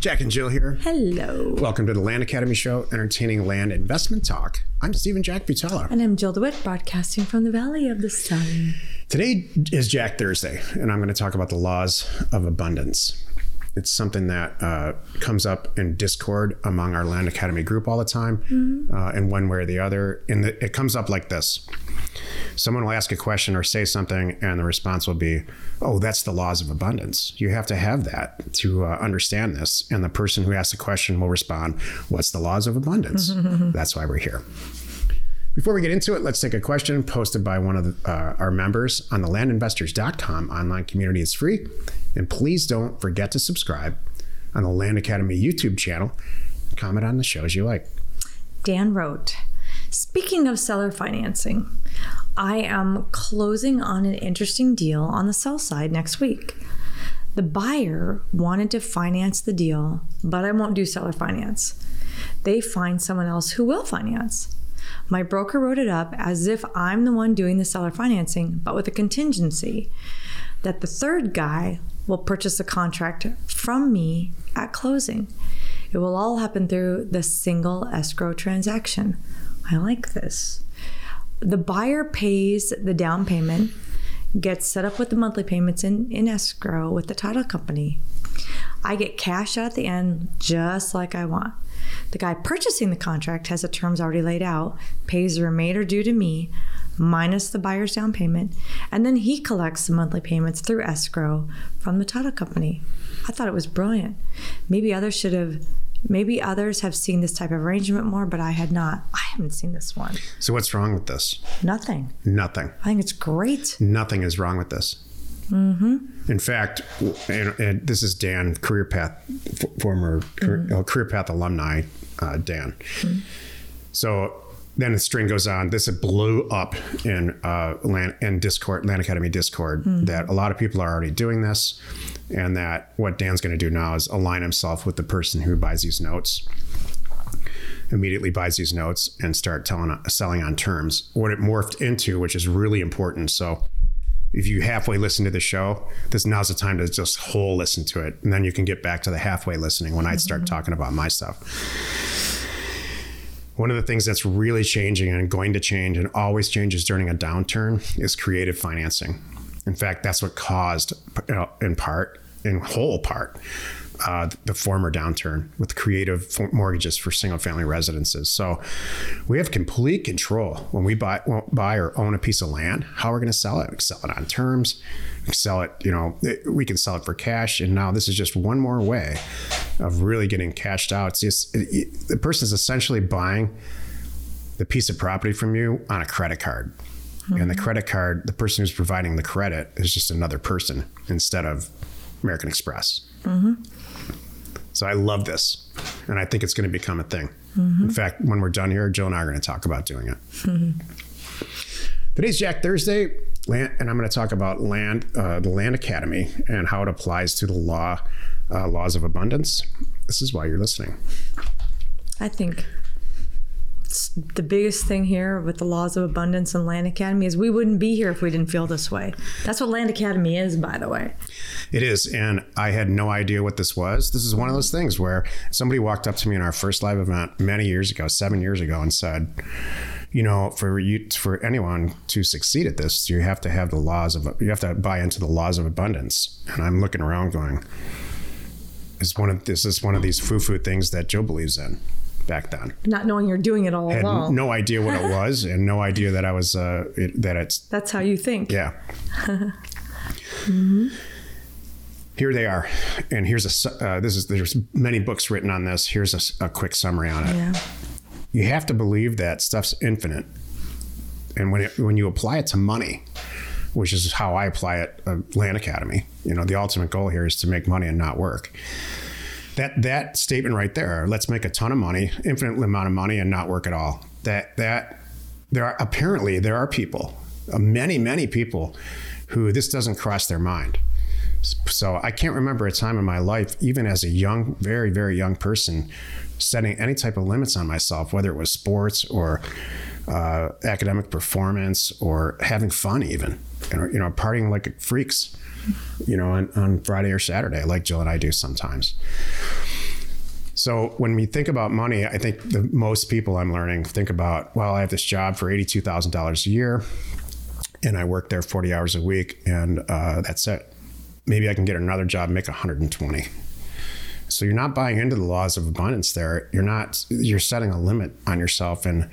Jack and Jill here. Hello. Welcome to the Land Academy Show, entertaining land investment talk. I'm Steven Jack Butala. And I'm Jill DeWitt, broadcasting from the Valley of the Sun. Today is Jack Thursday, and I'm going to talk about the laws of abundance. It's something that uh, comes up in Discord among our Land Academy group all the time, mm-hmm. uh, in one way or the other. And the, it comes up like this someone will ask a question or say something, and the response will be, Oh, that's the laws of abundance. You have to have that to uh, understand this. And the person who asks the question will respond, What's the laws of abundance? that's why we're here. Before we get into it, let's take a question posted by one of the, uh, our members on the landinvestors.com online community. It's free. And please don't forget to subscribe on the Land Academy YouTube channel. Comment on the shows you like. Dan wrote, Speaking of seller financing, I am closing on an interesting deal on the sell side next week. The buyer wanted to finance the deal, but I won't do seller finance. They find someone else who will finance. My broker wrote it up as if I'm the one doing the seller financing, but with a contingency that the third guy will purchase a contract from me at closing. It will all happen through the single escrow transaction. I like this the buyer pays the down payment, gets set up with the monthly payments in, in escrow with the title company. I get cash out at the end just like I want. The guy purchasing the contract has the terms already laid out, pays the remainder due to me, minus the buyer's down payment, and then he collects the monthly payments through escrow from the title company. I thought it was brilliant. Maybe others should have Maybe others have seen this type of arrangement more, but I had not. I haven't seen this one. So, what's wrong with this? Nothing. Nothing. I think it's great. Nothing is wrong with this. Mm-hmm. In fact, and, and, this is Dan, career path, former mm-hmm. career, uh, career, path alumni, uh, Dan. Mm-hmm. So then the string goes on. This blew up in uh, land in Discord, Land Academy Discord, mm-hmm. that a lot of people are already doing this and that what Dan's going to do now is align himself with the person who buys these notes immediately buys these notes and start telling selling on terms what it morphed into which is really important so if you halfway listen to the show this now's the time to just whole listen to it. And then you can get back to the halfway listening when i start mm-hmm. talking about my stuff. One of the things that's really changing and going to change and always changes during a downturn is creative financing. In fact, that's what caused, in part, in whole part, uh, the former downturn with creative mortgages for single family residences. So we have complete control when we buy buy or own a piece of land. How we're going to sell it? We sell it on terms. We sell it. You know, we can sell it for cash. And now this is just one more way of really getting cashed out. It's just it, it, the person is essentially buying the piece of property from you on a credit card. Mm-hmm. And the credit card, the person who's providing the credit is just another person instead of American Express. Mm-hmm. So I love this. And I think it's going to become a thing. Mm-hmm. In fact, when we're done here, Joe and I are going to talk about doing it. Mm-hmm. Today's Jack Thursday, land, and I'm going to talk about land, uh, the Land Academy, and how it applies to the law, uh, laws of abundance. This is why you're listening. I think the biggest thing here with the laws of abundance and Land Academy is we wouldn't be here if we didn't feel this way. That's what Land Academy is, by the way. It is. And I had no idea what this was. This is one of those things where somebody walked up to me in our first live event many years ago, seven years ago, and said, you know, for you, for anyone to succeed at this, you have to have the laws of, you have to buy into the laws of abundance. And I'm looking around going, is one of this is one of these foo-foo things that Joe believes in back then. Not knowing you're doing it all had along. No idea what it was, and no idea that I was uh, it, that it's. That's how you think. Yeah. mm-hmm. Here they are, and here's a. Uh, this is there's many books written on this. Here's a, a quick summary on it. Yeah. You have to believe that stuff's infinite, and when it, when you apply it to money, which is how I apply it, uh, Land Academy. You know, the ultimate goal here is to make money and not work that that statement right there let's make a ton of money infinite amount of money and not work at all. That that there are apparently there are people uh, many many people who this doesn't cross their mind. So i can't remember a time in my life even as a young very very young person setting any type of limits on myself whether it was sports or uh, academic performance or having fun even you know partying like freaks you know, on, on Friday or Saturday, like Jill and I do sometimes. So when we think about money, I think the most people I'm learning think about, well, I have this job for eighty-two thousand dollars a year, and I work there forty hours a week, and uh, that's it. Maybe I can get another job, make 120. So you're not buying into the laws of abundance. There, you're not. You're setting a limit on yourself, and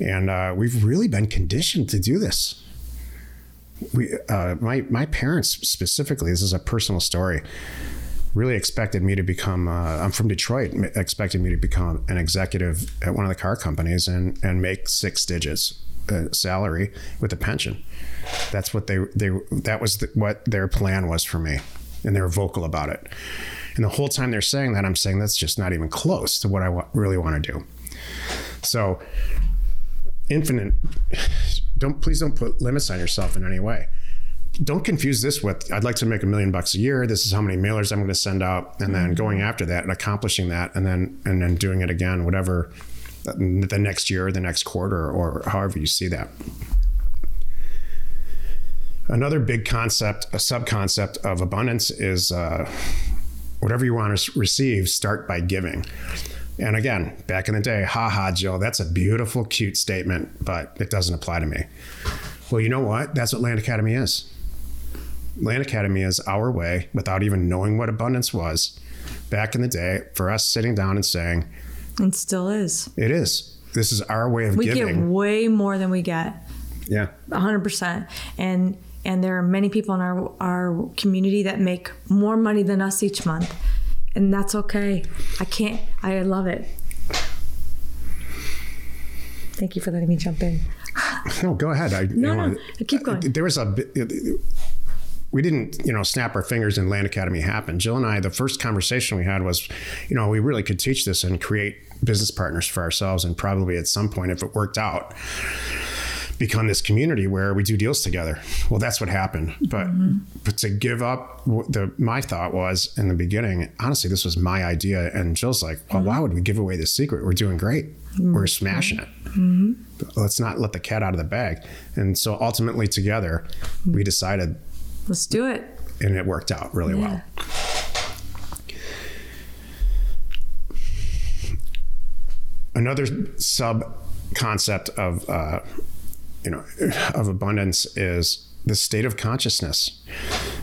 and uh, we've really been conditioned to do this. We, uh, my my parents specifically. This is a personal story really expected me to become. Uh, I'm from Detroit. Expected me to become an executive at one of the car companies and and make six digits uh, salary with a pension. That's what they they that was the, what their plan was for me, and they were vocal about it. And the whole time they're saying that, I'm saying that's just not even close to what I wa- really want to do. So, infinite. Don't please don't put limits on yourself in any way don't confuse this with I'd like to make a million bucks a year. This is how many mailers I'm going to send out, and then going after that and accomplishing that, and then and then doing it again, whatever the next year, the next quarter, or however you see that. Another big concept, a sub concept of abundance is uh, whatever you want to receive, start by giving. And again, back in the day, haha, Joe, that's a beautiful, cute statement, but it doesn't apply to me. Well, you know what? That's what Land Academy is. Land Academy is our way, without even knowing what abundance was, back in the day, for us sitting down and saying, and still is. It is. This is our way of we giving. We get way more than we get. Yeah. 100%. And and there are many people in our our community that make more money than us each month. And that's okay. I can't I love it. Thank you for letting me jump in. No, go ahead. I, no, no, keep going. There was a we didn't, you know, snap our fingers and Land Academy happened. Jill and I, the first conversation we had was, you know, we really could teach this and create business partners for ourselves, and probably at some point, if it worked out, become this community where we do deals together. Well, that's what happened. But mm-hmm. but to give up, the my thought was in the beginning, honestly, this was my idea, and Jill's like, well, mm-hmm. why would we give away this secret? We're doing great. Mm-hmm. We're smashing it. Mm-hmm. Let's not let the cat out of the bag. And so ultimately, together, we decided Let's do it. And it worked out really yeah. well. Another sub concept of uh, you know of abundance is the state of consciousness.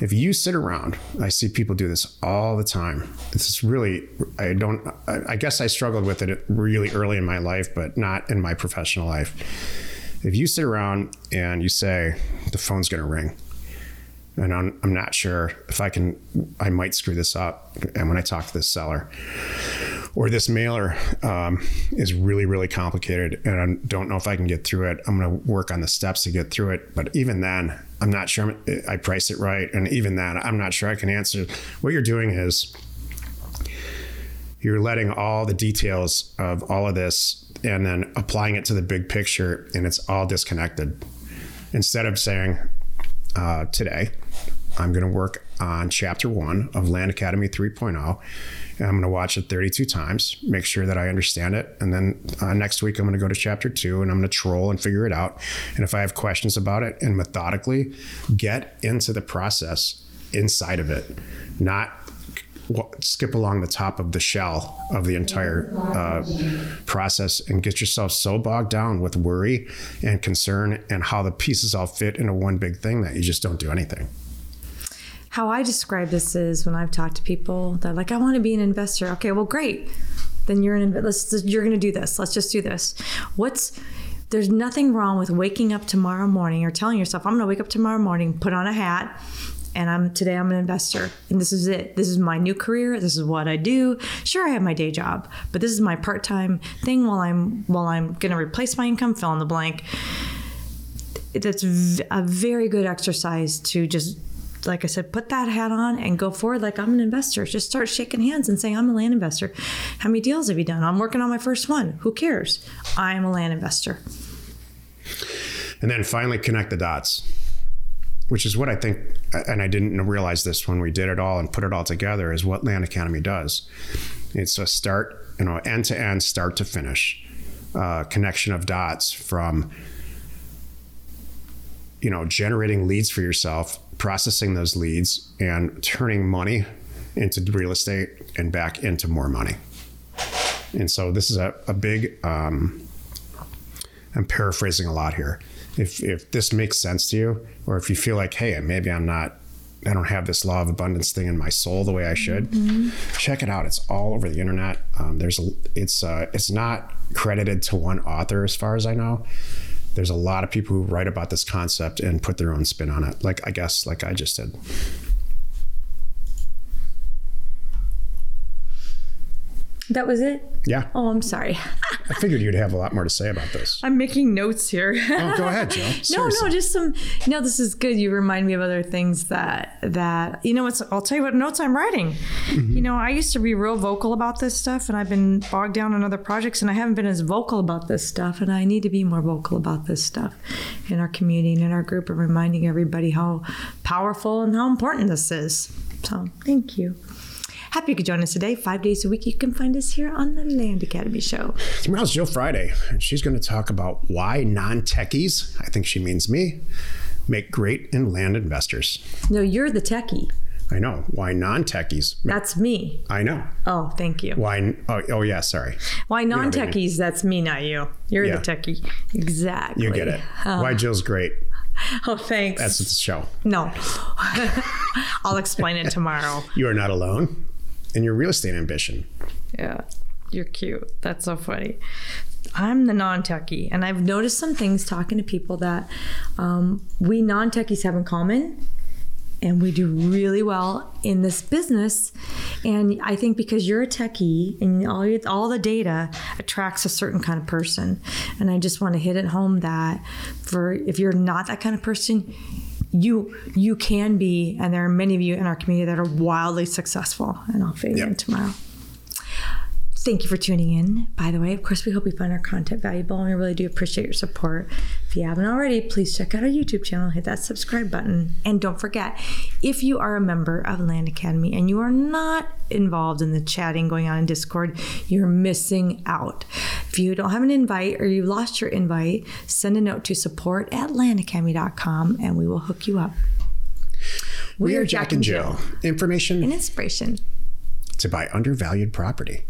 If you sit around, I see people do this all the time. It's really, I don't, I guess I struggled with it really early in my life, but not in my professional life. If you sit around and you say, the phone's going to ring, and I'm, I'm not sure if I can, I might screw this up. And when I talk to this seller or this mailer um, is really, really complicated and I don't know if I can get through it. I'm going to work on the steps to get through it. But even then, I'm not sure I price it right. And even then, I'm not sure I can answer. What you're doing is you're letting all the details of all of this and then applying it to the big picture and it's all disconnected. Instead of saying, uh, today. I'm going to work on chapter one of Land Academy 3.0. And I'm going to watch it 32 times, make sure that I understand it. And then uh, next week, I'm going to go to chapter two and I'm going to troll and figure it out. And if I have questions about it and methodically get into the process inside of it, not skip along the top of the shell of the entire uh, process and get yourself so bogged down with worry and concern and how the pieces all fit into one big thing that you just don't do anything. How I describe this is when I've talked to people, they're like, "I want to be an investor." Okay, well, great. Then you're an let's you're going to do this. Let's just do this. What's there's nothing wrong with waking up tomorrow morning or telling yourself, I'm going to wake up tomorrow morning, put on a hat, and I'm today I'm an investor and this is it. This is my new career. This is what I do. Sure, I have my day job, but this is my part-time thing while I'm while I'm going to replace my income. Fill in the blank. That's a very good exercise to just like I said, put that hat on and go forward like I'm an investor. Just start shaking hands and saying, I'm a land investor. How many deals have you done? I'm working on my first one. Who cares? I'm a land investor. And then finally connect the dots which is what I think, and I didn't realize this when we did it all and put it all together, is what Land Academy does. It's a start, you know, end to end, start to finish, uh, connection of dots from, you know, generating leads for yourself, processing those leads, and turning money into real estate and back into more money. And so this is a, a big, um, I'm paraphrasing a lot here. If, if this makes sense to you, or if you feel like, hey, maybe I'm not, I don't have this law of abundance thing in my soul the way I should, mm-hmm. check it out. It's all over the internet. Um, there's, a, it's, uh, it's not credited to one author as far as I know. There's a lot of people who write about this concept and put their own spin on it. Like I guess, like I just did. That was it? Yeah. Oh, I'm sorry. I figured you'd have a lot more to say about this. I'm making notes here. oh, go ahead, Joe. no, no, just some. You know, this is good. You remind me of other things that that you know. What's I'll tell you what notes I'm writing. Mm-hmm. You know, I used to be real vocal about this stuff, and I've been bogged down in other projects, and I haven't been as vocal about this stuff, and I need to be more vocal about this stuff in our community and in our group, and reminding everybody how powerful and how important this is. So, thank you. Happy you could join us today. Five days a week, you can find us here on the Land Academy Show. Tomorrow's Jill Friday, and she's going to talk about why non techies, I think she means me, make great in land investors. No, you're the techie. I know. Why non techies? That's me. I know. Oh, thank you. Why? Oh, oh yeah, sorry. Why non techies? That's me, not you. You're yeah. the techie. Exactly. You get it. Um, why Jill's great. Oh, thanks. That's the show. No. I'll explain it tomorrow. You are not alone in your real estate ambition. Yeah, you're cute. That's so funny. I'm the non techie, and I've noticed some things talking to people that um, we non techies have in common. And we do really well in this business. And I think because you're a techie and all, all the data attracts a certain kind of person. And I just want to hit it home that for if you're not that kind of person, you you can be, and there are many of you in our community that are wildly successful. And I'll figure yep. in tomorrow. Thank you for tuning in. By the way, of course, we hope you find our content valuable and we really do appreciate your support. If you haven't already, please check out our YouTube channel, hit that subscribe button, and don't forget if you are a member of Land Academy and you are not involved in the chatting going on in Discord, you're missing out. If you don't have an invite or you lost your invite, send a note to support at landacademy.com and we will hook you up. We, we are Jack, Jack and Jill. Jill. Information and inspiration to buy undervalued property.